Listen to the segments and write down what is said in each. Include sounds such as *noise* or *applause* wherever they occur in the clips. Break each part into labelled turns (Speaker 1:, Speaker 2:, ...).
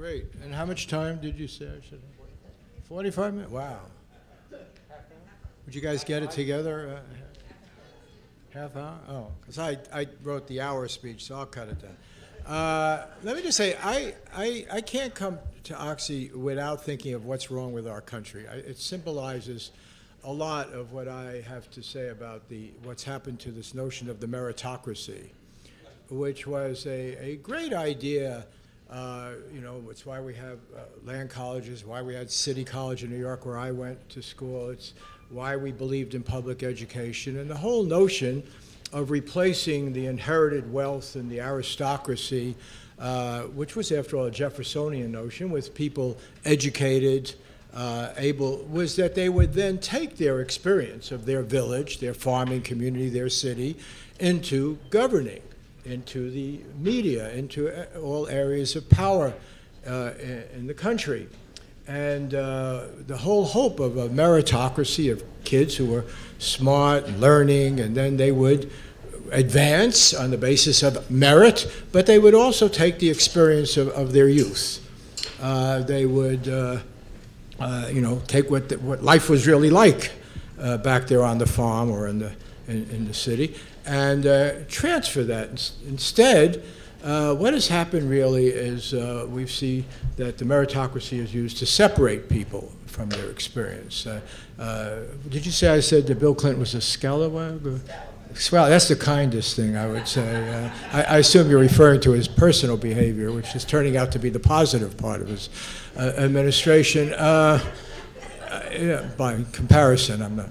Speaker 1: Great. And how much time did you say I should? have? 45 minutes? Wow. Would you guys get it together? Uh, half hour? Oh, because I, I wrote the hour speech, so I'll cut it down. Uh, let me just say, I, I, I can't come to Oxy without thinking of what's wrong with our country. I, it symbolizes a lot of what I have to say about the, what's happened to this notion of the meritocracy, which was a, a great idea. Uh, you know, it's why we have uh, land colleges, why we had City College in New York, where I went to school. It's why we believed in public education. And the whole notion of replacing the inherited wealth and the aristocracy, uh, which was, after all, a Jeffersonian notion, with people educated, uh, able, was that they would then take their experience of their village, their farming community, their city, into governing, into the media, into uh, all areas of power uh, in the country. And uh, the whole hope of a meritocracy of kids who were smart and learning, and then they would advance on the basis of merit, but they would also take the experience of, of their youth. Uh, they would, uh, uh, you know, take what, the, what life was really like back there on the farm or in the, in, in the city and uh, transfer that. Instead, uh, what has happened really is we see that the meritocracy is used to separate people from their experience. did you say I said that Bill Clinton was a scalawag? Well, that's the kindest thing I would say. Uh, I, I, assume you're referring to his personal behavior, which is turning out to be the positive part of his uh, administration. Uh, uh yeah, by comparison, I'm not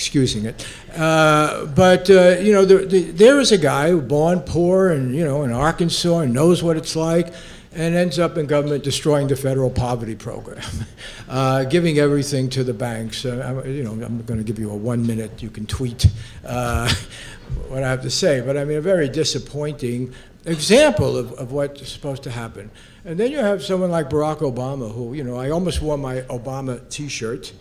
Speaker 1: excusing it. Uh, but uh, you know, the, the, there is a guy born poor and you know in Arkansas and knows what it's like and ends up in government destroying the federal poverty program, *laughs* uh, giving everything to the banks. Uh, you know, I'm going to give you a one minute, you can tweet uh, *laughs* what I have to say, but I mean, a very disappointing example of, of what's supposed to happen. And then you have someone like Barack Obama, who, you know, I almost wore my Obama t shirt.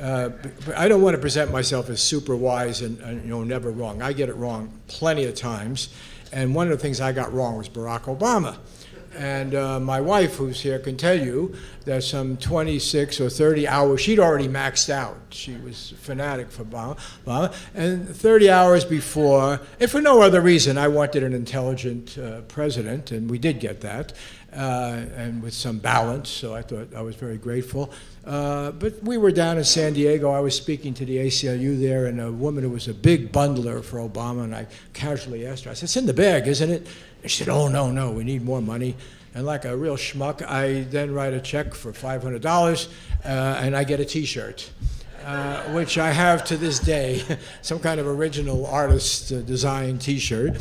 Speaker 1: Uh, I don't want to present myself as super wise and, and, you know never wrong. I get it wrong plenty of times, and one of the things I got wrong was Barack Obama. And uh, my wife, who's here, can tell you that some 26 or 30 hours, she'd already maxed out. She was fanatic for Obama. And 30 hours before, and for no other reason, I wanted an intelligent uh, president, and we did get that, uh, and with some balance, so I thought I was very grateful. Uh, but we were down in San Diego. I was speaking to the ACLU there, and a woman who was a big bundler for Obama, and I casually asked her, I said, It's in the bag, isn't it? And she said, Oh, no, no, we need more money. And like a real schmuck, I then write a check for $500 uh, and I get a t shirt. Uh, which I have to this day, *laughs* some kind of original artist uh, design T-shirt,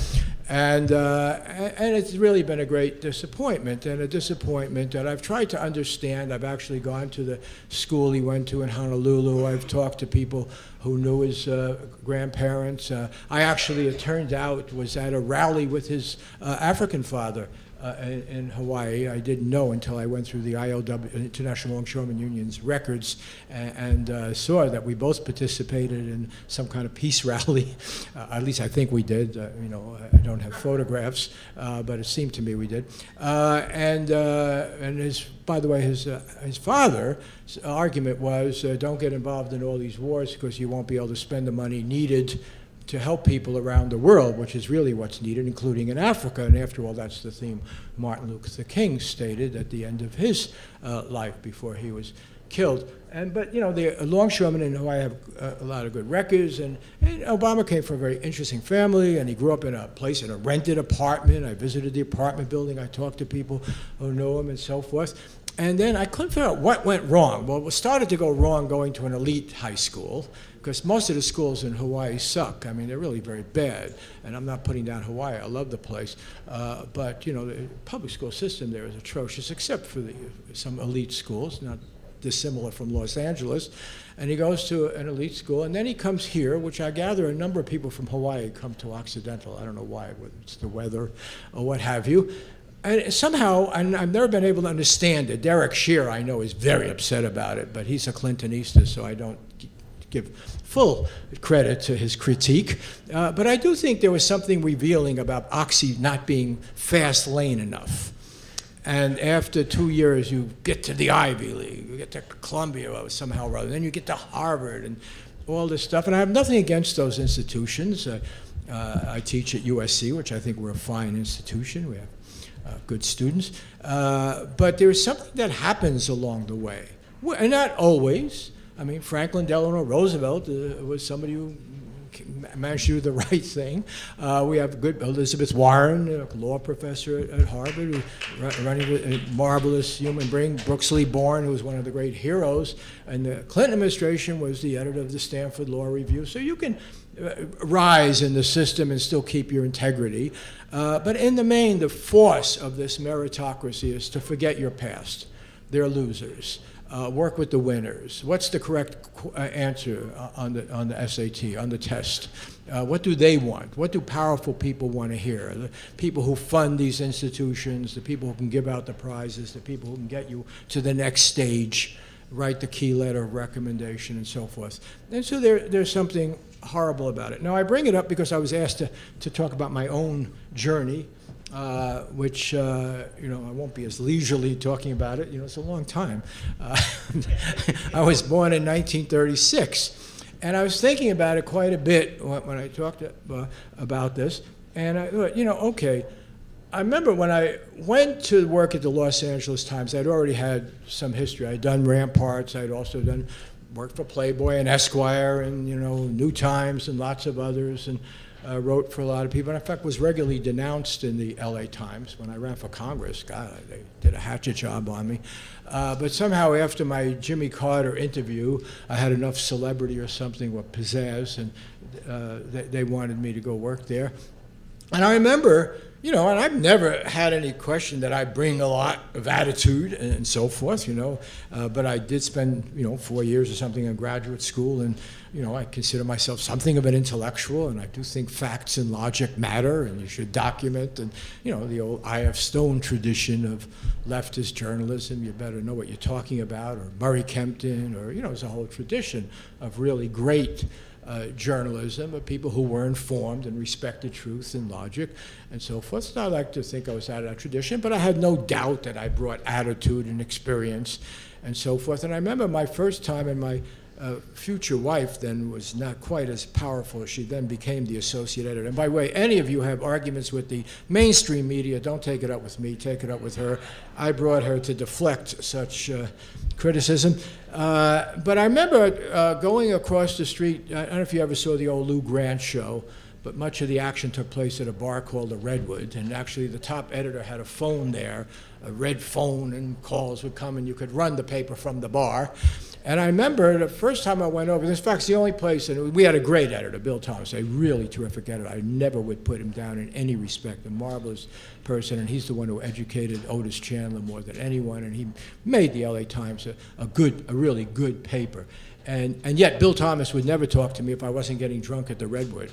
Speaker 1: and uh, and it's really been a great disappointment, and a disappointment that I've tried to understand. I've actually gone to the school he went to in Honolulu. I've talked to people who knew his uh, grandparents. Uh, I actually, it turned out, was at a rally with his African father uh, in, Hawaii. I didn't know until I went through the ILW, International Longshoremen Union's records, and, and uh, saw that we both participated in some kind of peace *laughs* rally. Uh, at least I think we did. Uh, you know, I don't have photographs, uh, but it seemed to me we did. And and his, by the way, his his father's argument was, don't get involved in all these wars because you won't be able to spend the money needed to help people around the world, which is really what's needed, including in Africa. And after all, that's the theme Martin Luther King stated at the end of his uh, life before he was killed. And but you know, the longshoremen in Hawaii have uh, a lot of good records. And, and, Obama came from a very interesting family, and he grew up in a place in a rented apartment. I visited the apartment building. I talked to people who know him and so forth. And then I couldn't figure out what went wrong. Well, it started to go wrong going to an elite high school because most of the schools in Hawaii suck. I mean, they're really very bad. And I'm not putting down Hawaii. I love the place, uh, but you know, the public school system there is atrocious, except for the, some elite schools, not dissimilar from Los Angeles. And he goes to an elite school, and then he comes here, which I gather a number of people from Hawaii come to Occidental. I don't know why, whether it's the weather or what have you. And somehow, and I've never been able to understand it. Derek Shearer, I know, is very upset about it, but he's a Clintonista, so I don't give full credit to his critique. Uh, but I do think there was something revealing about Oxy not being fast lane enough. And after two years, you get to the Ivy League, you get to Columbia somehow or other, then you get to Harvard and all this stuff. And I have nothing against those institutions. Uh, uh, I teach at USC, which I think we're a fine institution. We have good students. Uh, but there's something that happens along the way. And not always. I mean, Franklin Delano Roosevelt uh, was somebody who managed to do the *laughs* right thing. Uh, we have good Elizabeth Warren, a law professor at, at Harvard, who, running a marvelous human being. Brooksley Born, who was one of the great heroes, and the Clinton administration was the editor of the Stanford Law Review. So you can uh, rise in the system and still keep your integrity. Uh, but in the main, the force of this meritocracy is to forget your past. They're losers uh, work with the winners. What's the correct uh, answer uh, on the, on the SAT, on the test? Uh, what do they want? What do powerful people want to hear? The people who fund these institutions, the people who can give out the prizes, the people who can get you to the next stage, write the key letter of recommendation, and so forth. And so there, there's something horrible about it. Now, I bring it up because I was asked to, to talk about my own journey uh, which uh, you know I won't be as leisurely talking about it. You know, it's a long time. Uh, *laughs* I was born in 1936, and I was thinking about it quite a bit when, I talked uh, about this. And I thought, you know, okay. I remember when I went to work at the Los Angeles Times, I'd already had some history. I'd done Ramparts. I'd also done worked for Playboy and Esquire and you know New Times and lots of others and uh, wrote for a lot of people, and in fact was regularly denounced in the LA Times when I ran for Congress. God, they did a hatchet job on me. Uh, but somehow after my Jimmy Carter interview, I had enough celebrity or something with pizzazz, and uh, they, they wanted me to go work there. And I remember you know, and I've never had any question that I bring a lot of attitude and, so forth, you know. Uh, but I did spend, you know, four years or something in graduate school, and, you know, I consider myself something of an intellectual, and I do think facts and logic matter, and you should document. And, you know, the old I.F. Stone tradition of leftist journalism, you better know what you're talking about, or Murray Kempton, or, you know, there's a whole tradition of really great uh, journalism of people who were informed and respected truth and logic and so forth. So I like to think I was out of that tradition, but I had no doubt that I brought attitude and experience and so forth. And I remember my first time in my uh, future wife then was not quite as powerful. She then became the associate editor. And by the way, any of you have arguments with the mainstream media, don't take it up with me, take it up with her. I brought her to deflect such uh, criticism. Uh, but I remember uh, going across the street. I don't know if you ever saw the old Lou Grant show, but much of the action took place at a bar called the Redwood. And actually, the top editor had a phone there, a red phone, and calls would come, and you could run the paper from the bar. And I remember the first time I went over, in fact, the only place, and we had a great editor, Bill Thomas, a really terrific editor. I never would put him down in any respect, a marvelous person, and he's the one who educated Otis Chandler more than anyone, and he made the LA Times a, a good, a really good paper. And, and yet, Bill Thomas would never talk to me if I wasn't getting drunk at the Redwood.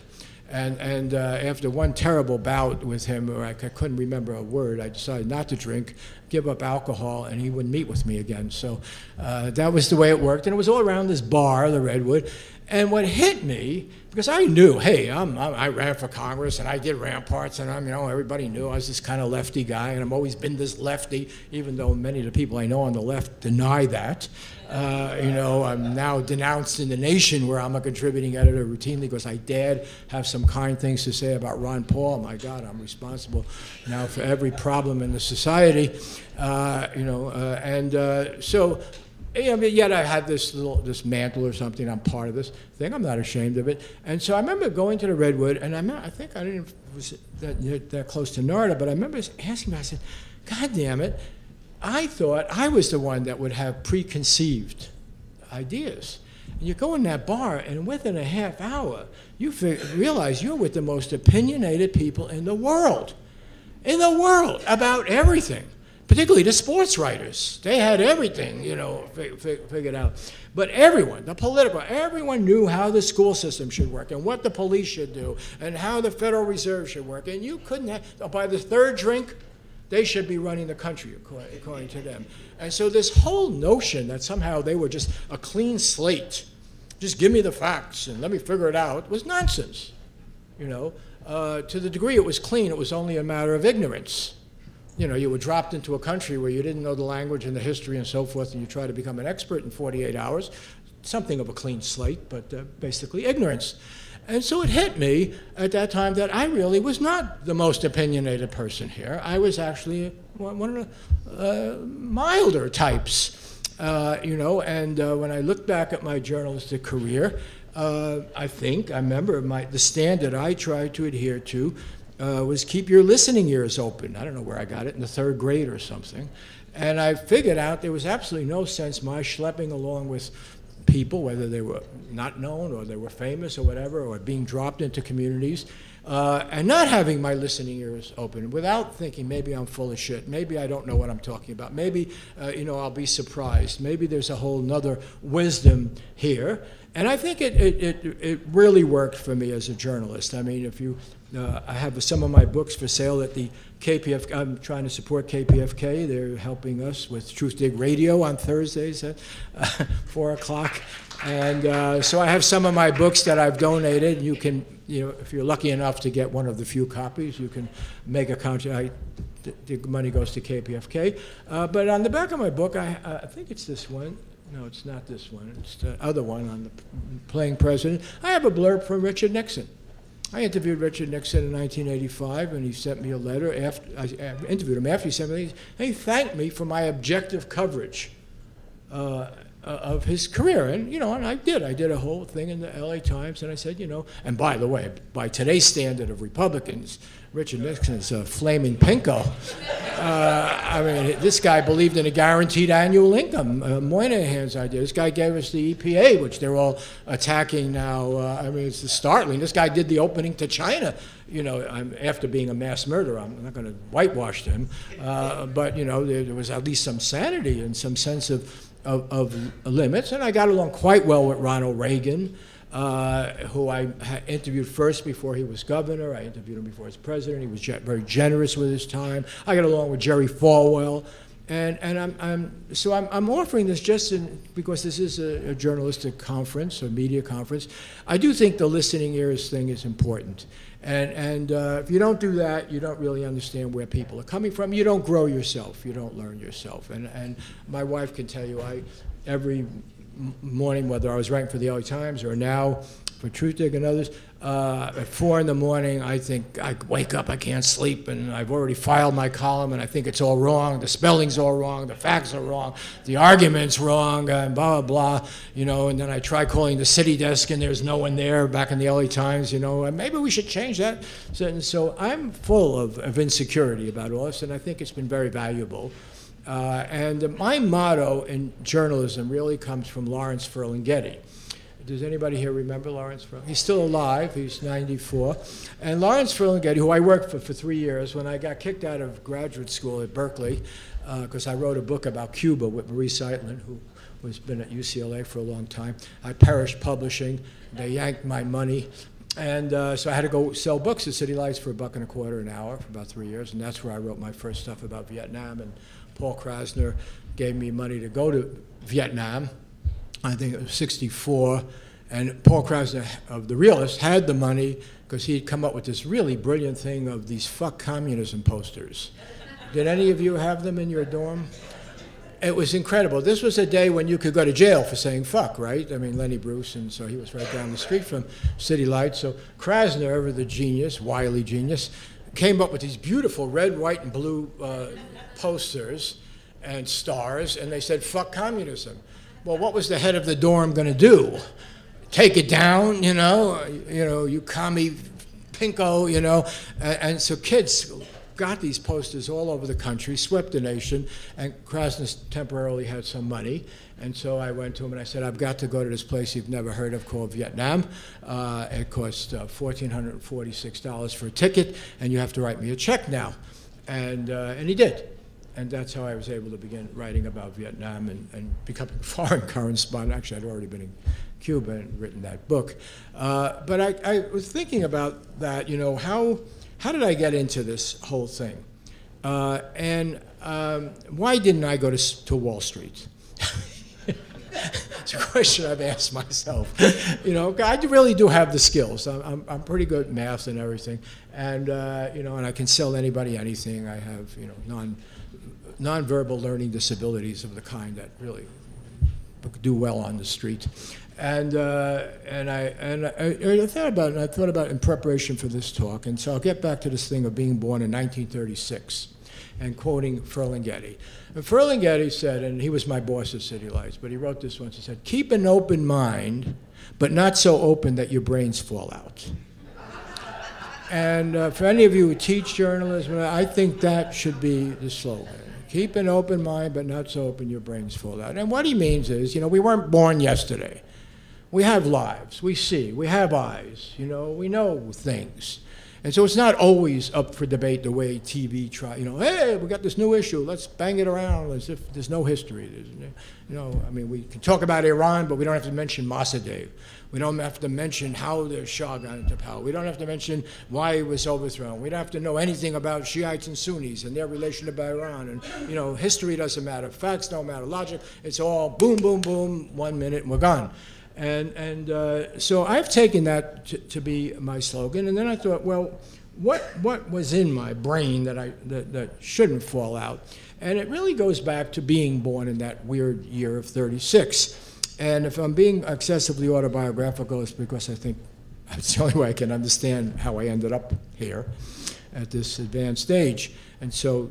Speaker 1: And, and uh, after one terrible bout with him, where I, couldn't remember a word, I decided not to drink, give up alcohol, and he wouldn't meet with me again. So uh, that was the way it worked. And it was all around this bar, the Redwood. And what hit me, because I knew, hey, I'm, I'm, i ran for Congress and I did ramparts, and I'm, you know, everybody knew I was this kind of lefty guy, and I've always been this lefty, even though many of the people I know on the left deny that. Uh, you know, I'm now denounced in the nation where I'm a contributing editor routinely because I dared have some kind things to say about Ron Paul. My God, I'm responsible now for every problem in the society. Uh, you know, uh, and uh, so I mean, yet I have this little this mantle or something. I'm part of this thing. I'm not ashamed of it. And so I remember going to the redwood, and I, I think I didn't was that, that close to Narda, but I remember asking him. I said, "God damn it! I thought I was the one that would have preconceived ideas. And you go in that bar, and within a half hour, you realize you're with the most opinionated people in the world. In the world about everything, particularly the sports writers. They had everything, you know, figured out. But everyone, the political, everyone knew how the school system should work and what the police should do and how the Federal Reserve should work. And you couldn't have, by the third drink, they should be running the country, according to them. And so, this whole notion that somehow they were just a clean slate, just give me the facts and let me figure it out, was nonsense. You know, uh, to the degree it was clean, it was only a matter of ignorance. you know, you were dropped into a country where you didn't know the language and the history and so forth, and you try to become an expert in 48 hours. Something of a clean slate, but uh, basically ignorance. And so it hit me at that time that I really was not the most opinionated person here. I was actually one of the uh, milder types. Uh, you know, and uh, when I look back at my journalistic career, uh, I think I remember my, the standard I tried to adhere to uh, was keep your listening ears open. I don't know where I got it in the third grade or something, and I figured out there was absolutely no sense my schlepping along with people, whether they were not known or they were famous or whatever, or being dropped into communities uh, and not having my listening ears open without thinking maybe I'm full of shit, maybe I don't know what I'm talking about, maybe uh, you know I'll be surprised, maybe there's a whole nother wisdom here. And I think it, it, it, it really worked for me as a journalist. I mean, if you, uh, I have some of my books for sale at the KPF, I'm trying to support KPFK. They're helping us with Truthdig Radio on Thursdays at uh, *laughs* 4 o'clock. And uh, so I have some of my books that I've donated. You can, you know, if you're lucky enough to get one of the few copies, you can make a contribution. The money goes to KPFK. Uh, but on the back of my book, I, I think it's this one. No, it's not this one. It's the other one on the playing president. I have a blurb from Richard Nixon. I interviewed Richard Nixon in 1985, and he sent me a letter after I interviewed him. After he sent me, he thanked me for my objective coverage. Uh, uh, of his career. And, you know, and I did. I did a whole thing in the LA Times, and I said, you know, and by the way, by today's standard of Republicans, Richard Nixon's a flaming pinko. Uh, I mean, this guy believed in a guaranteed annual income. Uh, Moynihan's idea. This guy gave us the EPA, which they're all attacking now. Uh, I mean, it's startling. This guy did the opening to China. You know, I'm, after being a mass murderer, I'm not going to whitewash him, uh, but you know, there, there was at least some sanity and some sense of of, of limits, and I got along quite well with Ronald Reagan, uh, who I interviewed first before he was governor. I interviewed him before he was president. He was ge- very generous with his time. I got along with Jerry Falwell. And, and I'm, I'm, so I'm, I'm offering this just in, because this is a, a journalistic conference, a media conference. I do think the listening ears thing is important. And, and uh, if you don't do that, you don't really understand where people are coming from. You don't grow yourself. You don't learn yourself. And, and my wife can tell you, I, every morning, whether I was writing for the LA Times or now for Truthdig and others, uh, at four in the morning, I think I wake up, I can't sleep, and I've already filed my column, and I think it's all wrong. The spelling's all wrong, the facts are wrong, the argument's wrong, and blah blah blah. You know, and then I try calling the city desk, and there's no one there. Back in the LA Times, you know, maybe we should change that. So, so I'm full of, of insecurity about all this, and I think it's been very valuable. Uh, and my motto in journalism really comes from Lawrence Ferlinghetti does anybody here remember Lawrence Ferlinghetti? He's still alive. He's 94. And Lawrence Ferlinghetti, who I worked for for three years, when I got kicked out of graduate school at Berkeley, because uh, I wrote a book about Cuba with Maurice Zeitlin, who was been at UCLA for a long time. I perished publishing. They yanked my money. And uh, so I had to go sell books at City Lights for a buck and a quarter an hour for about three years. And that's where I wrote my first stuff about Vietnam. And Paul Krassner gave me money to go to Vietnam I think it was 64, and Paul Krassner of The Realist had the money because he'd come up with this really brilliant thing of these fuck communism posters. Did any of you have them in your dorm? It was incredible. This was a day when you could go to jail for saying fuck, right? I mean, Lenny Bruce, and so he was right down the street from City Lights. So Krassner, ever the genius, wily genius, came up with these beautiful red, white, and blue uh, posters and stars, and they said, fuck communism. Well, what was the head of the dorm going to do? Take it down, you know, you know, you commie pinko, you know, and, and so kids got these posters all over the country, swept the nation, and Krassner temporarily had some money. And so I went to him and I said, I've got to go to this place you've never heard of called Vietnam. Uh, it costs uh, $1,446 for a ticket, and you have to write me a check now. And, uh, and he did and that's how I was able to begin writing about Vietnam and, and becoming a *laughs* foreign correspondent. Actually, I'd already been in Cuba and written that book. Uh, but I, I, was thinking about that, you know, how, how did I get into this whole thing? Uh, and um, why didn't I go to, to Wall Street? It's a *laughs* question I've asked myself. you know, I really do have the skills. I'm, I'm, I'm pretty good at math and everything, and uh, you know, and I can sell anybody anything. I have you know non nonverbal learning disabilities of the kind that really do well on the street. And, uh, and, I, and I, I, thought about it, I thought about in preparation for this talk, and so I'll get back to this thing of being born in 1936 and quoting Ferlinghetti. And Ferlinghetti said, and he was my boss at City Lights, but he wrote this once, he said, keep an open mind, but not so open that your brains fall out. and uh, for any of you who teach journalism, I think that should be the slogan. Keep an open mind, but not so open your brains fall out. And what he means is, you know, we weren't born yesterday. We have lives. We see. We have eyes. You know, we know things. And so it's not always up for debate the way TV try. You know, hey, we got this new issue. Let's bang it around as if there's no history. There's, you know, I mean, we can talk about Iran, but we don't have to mention Mossadegh. We don't have to mention how the Shah got into power. We don't have to mention why he was overthrown. We don't have to know anything about Shiites and Sunnis and their relation to Iran. And, you know, history doesn't matter. Facts don't matter. Logic, it's all boom, boom, boom, one minute, and we're gone. And, and uh, so I've taken that to, to, be my slogan. And then I thought, well, what, what was in my brain that, I, that, that shouldn't fall out? And it really goes back to being born in that weird year of 36. And if I'm being excessively autobiographical, it's because I think *laughs* that's the only way I can understand how I ended up here at this advanced age. And so,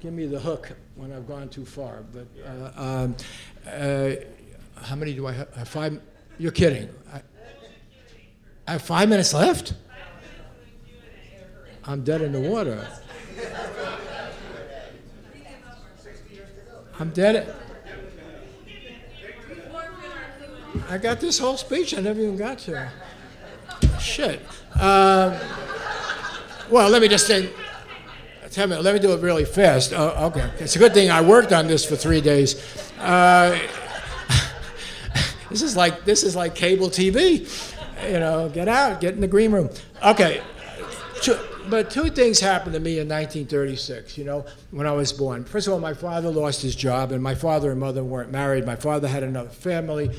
Speaker 1: give me the hook when I've gone too far. But uh, um, uh, how many do I have? have five? You're kidding. I, I have five minutes left? I'm dead in the water. I'm dead. I got this whole speech. I never even got to. Shit. Uh, well, let me just say. Tell me, let me do it really fast. Uh, okay, it's a good thing I worked on this for three days. Uh, this is like this is like cable TV. You know, get out, get in the green room. Okay, but two things happened to me in 1936, you know, when I was born. First of all, my father lost his job, and my father and mother weren't married. My father had another family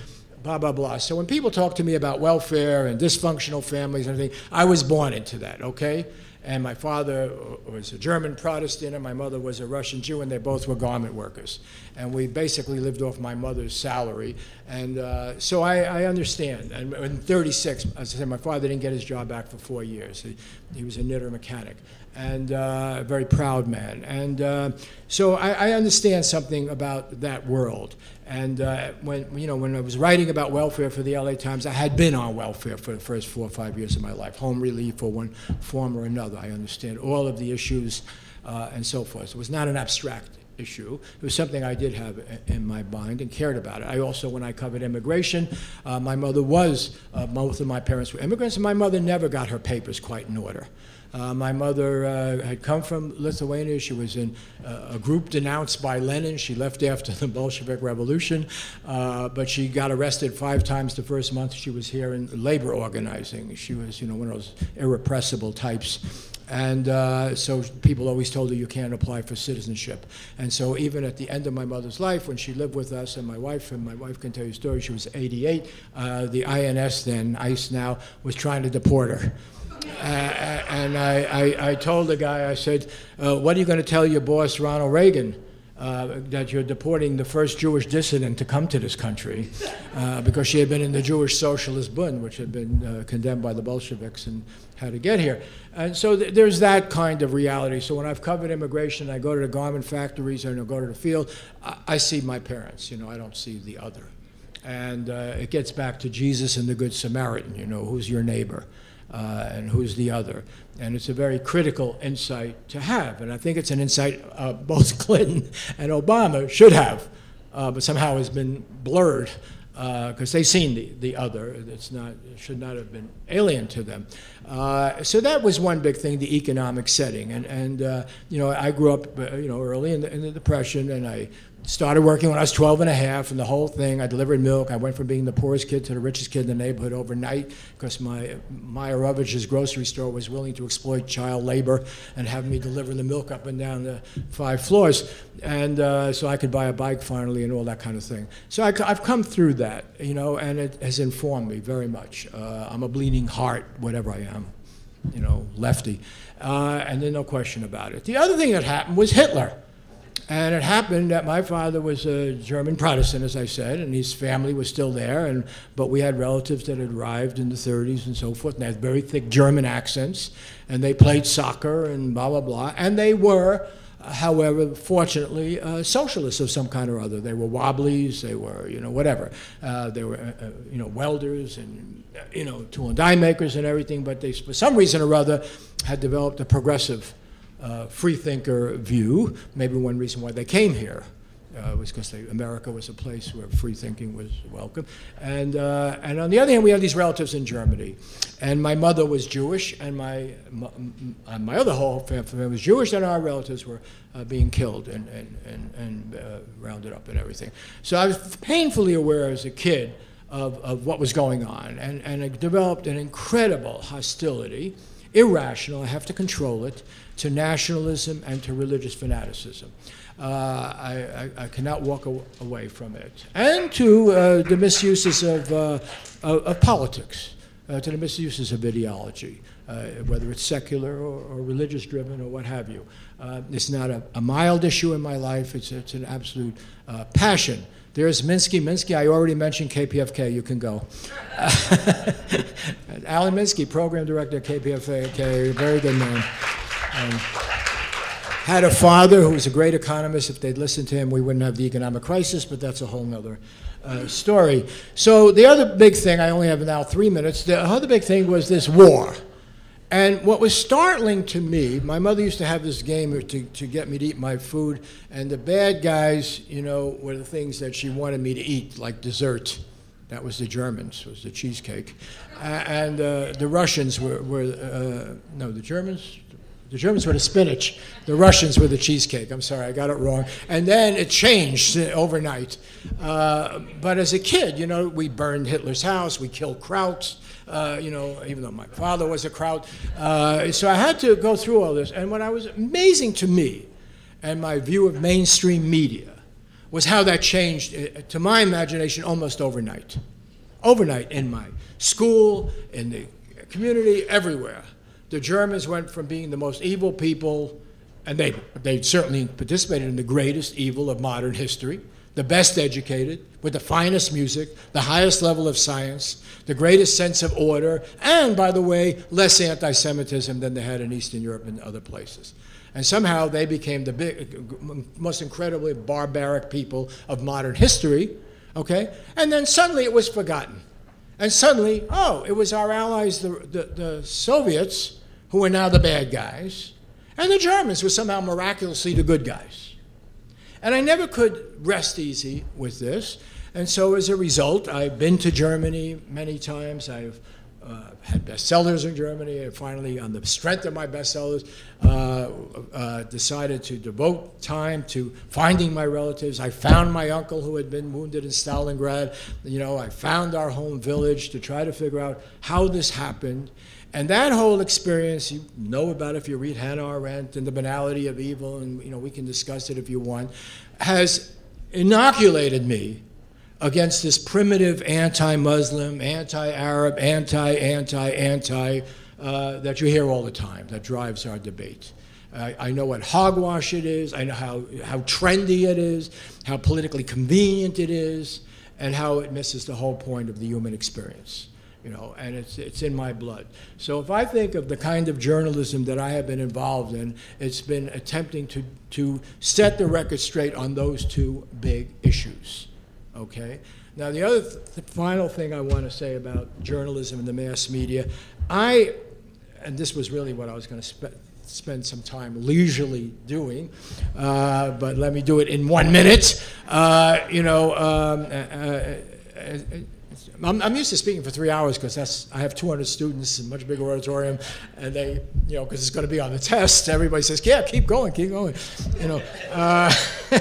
Speaker 1: blah, blah, blah. So when people talk to me about welfare and dysfunctional families and everything, I was born into that, okay? And my father was a German Protestant, and my mother was a Russian Jew, and they both were garment workers. And we basically lived off my mother's salary. And uh, so I, I, understand. And in 36, as I said, my father didn't get his job back for four years. He, he was a knitter mechanic and uh, a very proud man. And uh, so I, I, understand something about that world. And uh, when you know when I was writing about welfare for the LA Times, I had been on welfare for the first four or five years of my life, home relief or one form or another. I understand all of the issues uh, and so forth. So it was not an abstract issue. It was something I did have in my mind and cared about it. I also, when I covered immigration, uh, my mother was, uh, both of my parents were immigrants, and my mother never got her papers quite in order. Uh, my mother uh, had come from Lithuania. She was in uh, a group denounced by Lenin. She left after the Bolshevik Revolution, uh, but she got arrested five times the first month she was here in labor organizing. She was, you know, one of those irrepressible types. And uh, so people always told her you can't apply for citizenship. And so even at the end of my mother's life, when she lived with us and my wife, and my wife can tell you a story, she was 88, uh, the INS then, ICE now, was trying to deport her. Uh, and I, I, I, told the guy, I said, uh, what are you going to tell your boss, Ronald Reagan? Uh, that you're deporting the first Jewish dissident to come to this country uh, because she had been in the Jewish Socialist Bund, which had been uh, condemned by the Bolsheviks and had to get here. And so th- there's that kind of reality. So when I've covered immigration, I go to the garment factories and I go to the field, I, I see my parents, you know, I don't see the other. And uh, it gets back to Jesus and the Good Samaritan, you know, who's your neighbor? Uh, and who's the other. And it's a very critical insight to have. And I think it's an insight uh, both *laughs* Clinton and Obama should have, uh, but somehow has been blurred because uh, they've seen the, the other. It's not, it should not have been alien to them. Uh, so that was one big thing, the economic setting. And, and uh, you know, I grew up, you know, early in the, in the Depression, and I started working when I was 12 and a half, and the whole thing, I delivered milk. I went from being the poorest kid to the richest kid in the neighborhood overnight because my Meyer Rovich's grocery store was willing to exploit child labor and have me deliver the milk up and down the five floors. And uh, so I could buy a bike finally and all that kind of thing. So I, have come through that, you know, and it has informed me very much. Uh, I'm a bleeding heart, whatever I am, you know, lefty. Uh, and there's no question about it. The other thing that happened was Hitler. And it happened that my father was a German Protestant, as I said, and his family was still there. And, but we had relatives that had arrived in the 30s and so forth, and they had very thick German accents, and they played soccer and blah, blah, blah. And they were, however, fortunately, uh, socialists of some kind or other. They were wobblies, they were, you know, whatever. Uh, they were, uh, uh you know, welders and, you know, tool and die makers and everything, but they, for some reason or other, had developed a progressive uh, freethinker view. Maybe one reason why they came here uh, was because America was a place where free thinking was welcome. And, uh, and on the other hand, we had these relatives in Germany. And my mother was Jewish, and my, my, uh, my other whole family was Jewish, and our relatives were uh, being killed and, and, and, and uh, rounded up and everything. So I was painfully aware as a kid of, of what was going on, and, and developed an incredible hostility, irrational, I have to control it, to nationalism and to religious fanaticism. Uh, I, I, I, cannot walk away from it. And to uh, the misuses of, uh, of, of, politics, uh, to the misuses of ideology, uh, whether it's secular or, or, religious driven or what have you. Uh, it's not a, a, mild issue in my life, it's, it's an absolute passion. There's Minsky. Minsky, I already mentioned KPFK. You can go. *laughs* Alan Minsky, program director at KPFK, very good man. Um, had a father who was a great economist. If they'd listened to him, we wouldn't have the economic crisis, but that's a whole other uh, story. So, the other big thing, I only have now three minutes, the other big thing was this war. And what was startling to me, my mother used to have this game to, to get me to eat my food, and the bad guys, you know, were the things that she wanted me to eat, like dessert. That was the Germans, was the cheesecake. Uh, and uh, the Russians were, were uh, no, the Germans, the Germans were the spinach, the Russians were the cheesecake. I'm sorry, I got it wrong. And then it changed overnight. Uh, but as a kid, you know, we burned Hitler's house, we killed Krauts, uh, you know, even though my father was a Kraut. Uh, so I had to go through all this. And what I was amazing to me and my view of mainstream media was how that changed, uh, to my imagination, almost overnight. Overnight in my school, in the community, everywhere the Germans went from being the most evil people, and they, they certainly participated in the greatest evil of modern history, the best educated, with the finest music, the highest level of science, the greatest sense of order, and, by the way, less anti Semitism than they had in Eastern Europe and other places. And somehow they became the big, most incredibly barbaric people of modern history, okay? And then suddenly it was forgotten. And suddenly, oh, it was our allies, the, the, the Soviets, who are now the bad guys, and the Germans were somehow miraculously the good guys. And I never could rest easy with this. And so as a result, I've been to Germany many times. I've uh, had bestsellers in Germany. I finally, on the strength of my bestsellers, uh, uh, decided to devote time to finding my relatives. I found my uncle who had been wounded in Stalingrad. You know, I found our home village to try to figure out how this happened. And that whole experience, you know about if you read Hannah Arendt and the banality of evil, and you know we can discuss it if you want, has inoculated me against this primitive anti-Muslim, anti-Arab, anti-anti anti uh, that you hear all the time. That drives our debate. I, I know what hogwash it is. I know how how trendy it is, how politically convenient it is, and how it misses the whole point of the human experience you know, and it's, it's in my blood. So if I think of the kind of journalism that I have been involved in, it's been attempting to, to set the record straight on those two big issues, okay? Now, the other th- final thing I want to say about journalism and the mass media, I, and this was really what I was going to spe- spend some time leisurely doing, uh, but let me do it in one minute. Uh, you know, um, uh, uh I'm, I'm used to speaking for three hours because that's I have 200 students in a much bigger auditorium, and they, you know, because it's going to be on the test. Everybody says, "Yeah, keep going, keep going," you know. Uh, *laughs*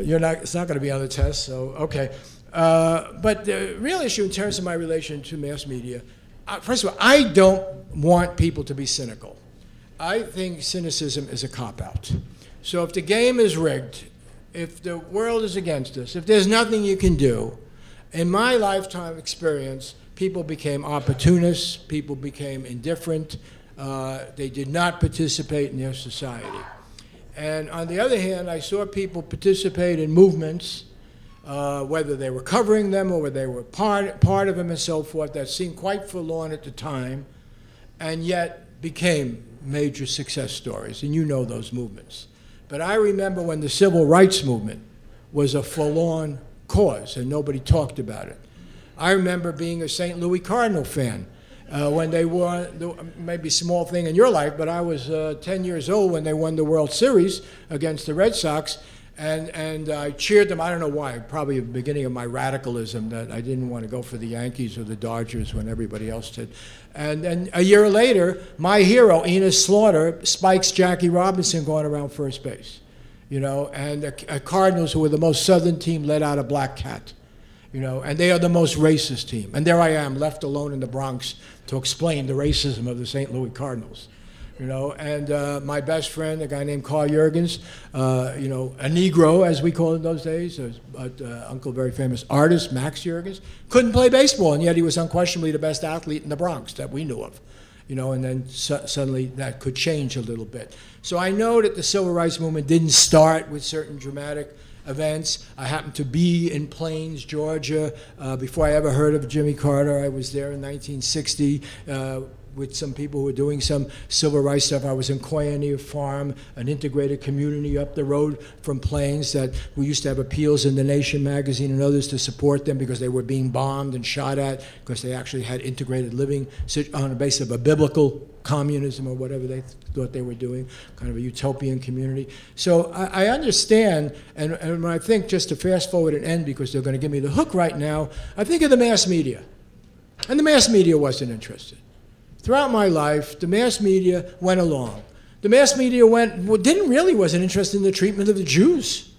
Speaker 1: you're not. It's not going to be on the test, so okay. Uh, but the real issue in terms of my relation to mass media, uh, first of all, I don't want people to be cynical. I think cynicism is a cop out. So if the game is rigged, if the world is against us, if there's nothing you can do, in my lifetime experience, people became opportunists, people became indifferent, uh, they did not participate in their society. And on the other hand, I saw people participate in movements, uh, whether they were covering them or whether they were part, part of them and so forth, that seemed quite forlorn at the time, and yet became major success stories. And you know those movements. But I remember when the civil rights movement was a forlorn cause and nobody talked about it. I remember being a St. Louis Cardinal fan uh, when they won, maybe small thing in your life, but I was uh, 10 years old when they won the World Series against the Red Sox. And, and I cheered them. I don't know why. Probably the beginning of my radicalism that I didn't want to go for the Yankees or the Dodgers when everybody else did. And then a year later, my hero, Enos Slaughter, spikes Jackie Robinson going around first base you know, and the uh, Cardinals, who were the most southern team, let out a black cat, you know, and they are the most racist team. And there I am, left alone in the Bronx to explain the racism of the St. Louis Cardinals. You know, and uh, my best friend, a guy named Carl Jurgens, uh, you know, a Negro as we called in those days, but uh, uncle, very famous artist, Max Jurgens, couldn't play baseball, and yet he was unquestionably the best athlete in the Bronx that we knew of you know, and then su- suddenly that could change a little bit. So I know that the civil rights movement didn't start with certain dramatic events. I happened to be in Plains, Georgia, uh, before I ever heard of Jimmy Carter. I was there in 1960. Uh, with some people who were doing some civil rights stuff. I was in Koinonia Farm, an integrated community up the road from Plains that we used to have appeals in the Nation magazine and others to support them because they were being bombed and shot at because they actually had integrated living on the basis of a biblical communism or whatever they thought they were doing, kind of a utopian community. So I, I understand, and, and when I think just to fast forward and end because they're going to give me the hook right now, I think of the mass media. And the mass media wasn't interested. Throughout my life, the mass media went along. The mass media went, well, didn't really wasn't interested in the treatment of the Jews.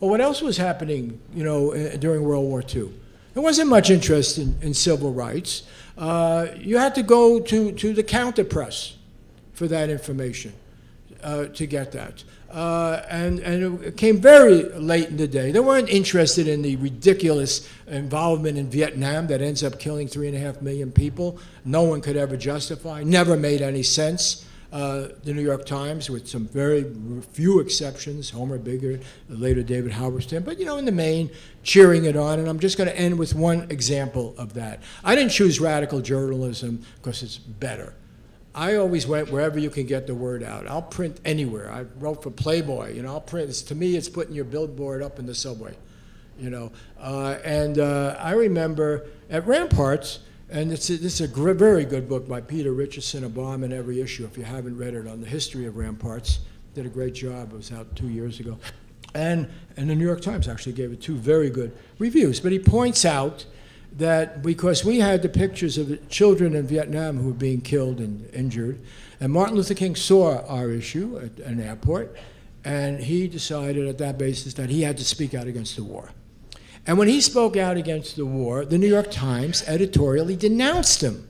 Speaker 1: Or what else was happening, you know, during World War II. There wasn't much interest in, in civil rights. Uh, you had to go to, to the counter press for that information uh, to get that. Uh, and, and it came very late in the day. They weren't interested in the ridiculous involvement in Vietnam that ends up killing three and a half million people. No one could ever justify, never made any sense. Uh, the New York Times, with some very few exceptions, Homer Bigart, later David Halberstam, but you know, in the main, cheering it on. And I'm just going to end with one example of that. I didn't choose radical journalism because it's better. I always went wherever you can get the word out. I'll print anywhere. I wrote for Playboy. You know, I'll print. It's, to me, it's putting your billboard up in the subway. You know, uh, and uh, I remember at Ramparts, and it's a, this is a gr- very good book by Peter Richardson, a bomb in every issue. If you haven't read it, on the history of Ramparts, did a great job. It was out two years ago, and and the New York Times actually gave it two very good reviews. But he points out that because we had the pictures of children in Vietnam who were being killed and injured, and Martin Luther King saw our issue at an airport, and he decided at that basis that he had to speak out against the war. And when he spoke out against the war, the New York Times editorially denounced him.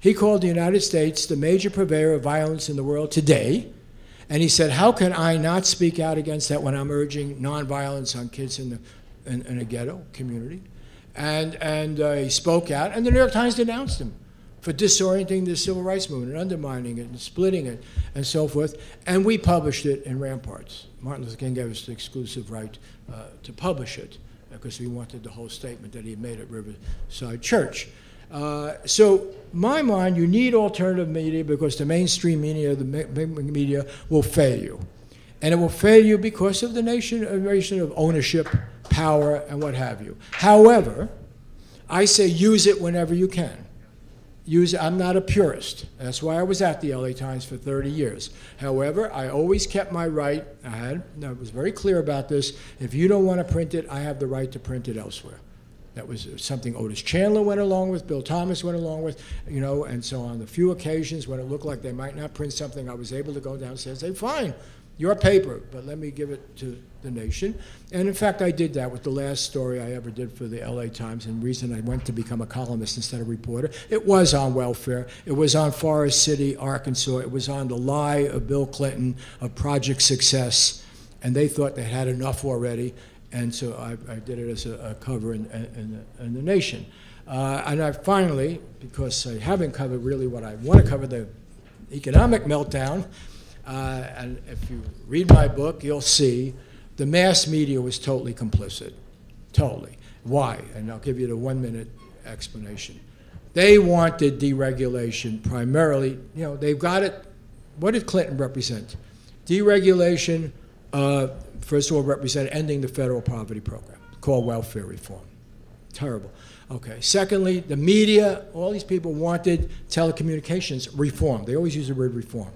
Speaker 1: He called the United States the major purveyor of violence in the world today. And he said, How can I not speak out against that when I'm urging nonviolence on kids in, the, in, in a ghetto community? And, and uh, he spoke out, and the New York Times denounced him for disorienting the civil rights movement and undermining it and splitting it and so forth. And we published it in Ramparts. Martin Luther King gave us the exclusive right uh, to publish it because we wanted the whole statement that he had made at Riverside Church. Uh, so, my mind, you need alternative media because the mainstream media, the media, will fail you, and it will fail you because of the nation, nation of ownership power, and what have you. However, I say use it whenever you can. Use. I'm not a purist. That's why I was at the LA Times for 30 years. However, I always kept my right. I had, I was very clear about this. If you don't want to print it, I have the right to print it elsewhere. That was uh, something Otis Chandler went along with, Bill Thomas went along with, you know, and so on the few occasions when it looked like they might not print something, I was able to go downstairs and say, fine, your paper, but let me give it to the nation. And in fact, I did that with the last story I ever did for the LA Times, and reason I went to become a columnist instead of reporter. It was on welfare. It was on Forrest City, Arkansas. It was on the lie of Bill Clinton of Project Success, and they thought they had enough already, and so I, I did it as a, a cover in, in, the, in, the, nation. Uh, and I finally, because I haven't covered really what I want to cover, the economic meltdown, uh, and if you read my book, you'll see the mass media was totally complicit. Totally. Why? And I'll give you the one minute explanation. They wanted deregulation primarily. You know, they've got it. What did Clinton represent? Deregulation, uh, first of all, represented ending the federal poverty program called welfare reform. Terrible. Okay. Secondly, the media, all these people wanted telecommunications reform. They always use the word reform.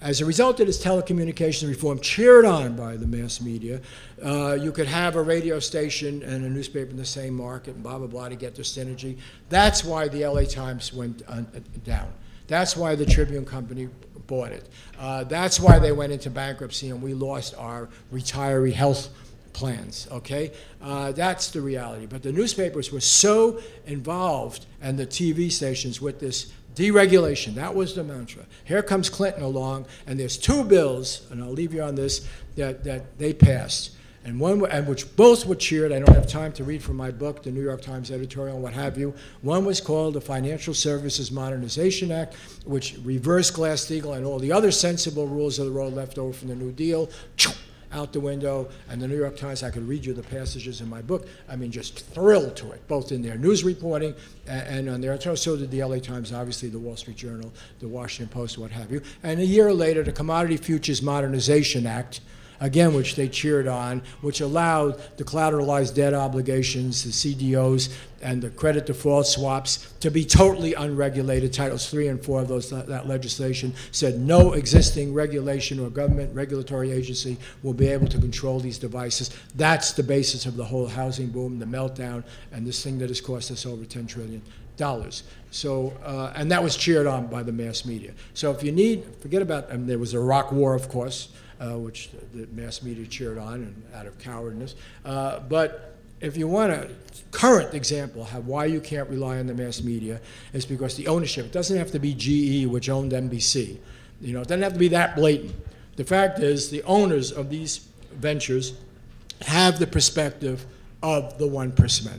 Speaker 1: As a result of this telecommunications reform, cheered on by the mass media, uh, you could have a radio station and a newspaper in the same market and blah, blah, blah to get the synergy. That's why the LA Times went uh, down. That's why the Tribune Company bought it. Uh, that's why they went into bankruptcy and we lost our retiree health plans, okay? Uh, that's the reality. But the newspapers were so involved and the TV stations with this Deregulation, that was the mantra. Here comes Clinton along, and there's two bills, and I'll leave you on this, that, that they passed. And one, and which both were cheered. I don't have time to read from my book, the New York Times editorial, and what have you. One was called the Financial Services Modernization Act, which reversed Glass-Steagall and all the other sensible rules of the road left over from the New Deal out the window. And the New York Times, I could read you the passages in my book. I mean, just thrilled to it, both in their news reporting and, and on their. So did the LA Times, obviously, the Wall Street Journal, the Washington Post, what have you. And a year later, the Commodity Futures Modernization Act again, which they cheered on, which allowed the collateralized debt obligations, the CDOs, and the credit default swaps to be totally unregulated. Titles 3 and 4 of those, that legislation said no existing regulation or government regulatory agency will be able to control these devices. That's the basis of the whole housing boom, the meltdown, and this thing that has cost us over 10 trillion dollars. So, uh, and that was cheered on by the mass media. So if you need, forget about, mean, there was a Iraq War, of course, which the mass media cheered on and out of cowardness. Uh, but if you want a current example of why you can't rely on the mass media, is because the ownership, it doesn't have to be GE, which owned NBC. You know, it doesn't have to be that blatant. The fact is, the owners of these ventures have the perspective of the 1%.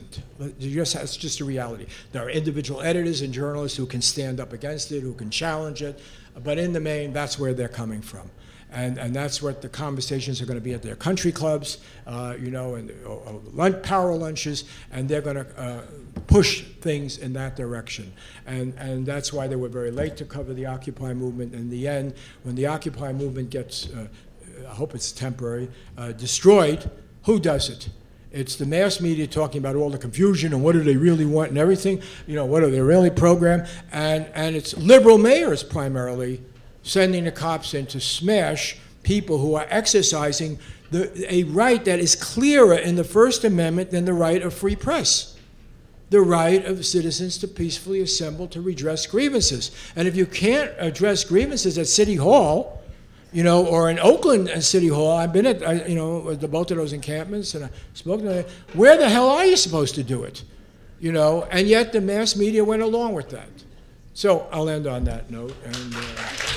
Speaker 1: Just, it's just a reality. There are individual editors and journalists who can stand up against it, who can challenge it, but in the main, that's where they're coming from and, and that's what the conversations are going to be at their country clubs, uh, you know, and uh, power lunches, and they're going to uh, push things in that direction. And, and that's why they were very late to cover the Occupy movement. In the end, when the Occupy movement gets, uh, I hope it's temporary, uh, destroyed, who does it? It's the mass media talking about all the confusion and what do they really want and everything. You know, what are they really program? And, and it's liberal mayors primarily sending the cops in to smash people who are exercising the, a right that is clearer in the First Amendment than the right of free press. The right of citizens to peacefully assemble to redress grievances. And if you can't address grievances at City Hall, you know, or in Oakland and City Hall, I've been at, you know, the both of those encampments, and I spoke to them. Where the hell are you supposed to do it? You know, and yet the mass media went along with that. So I'll end on that note. And, uh,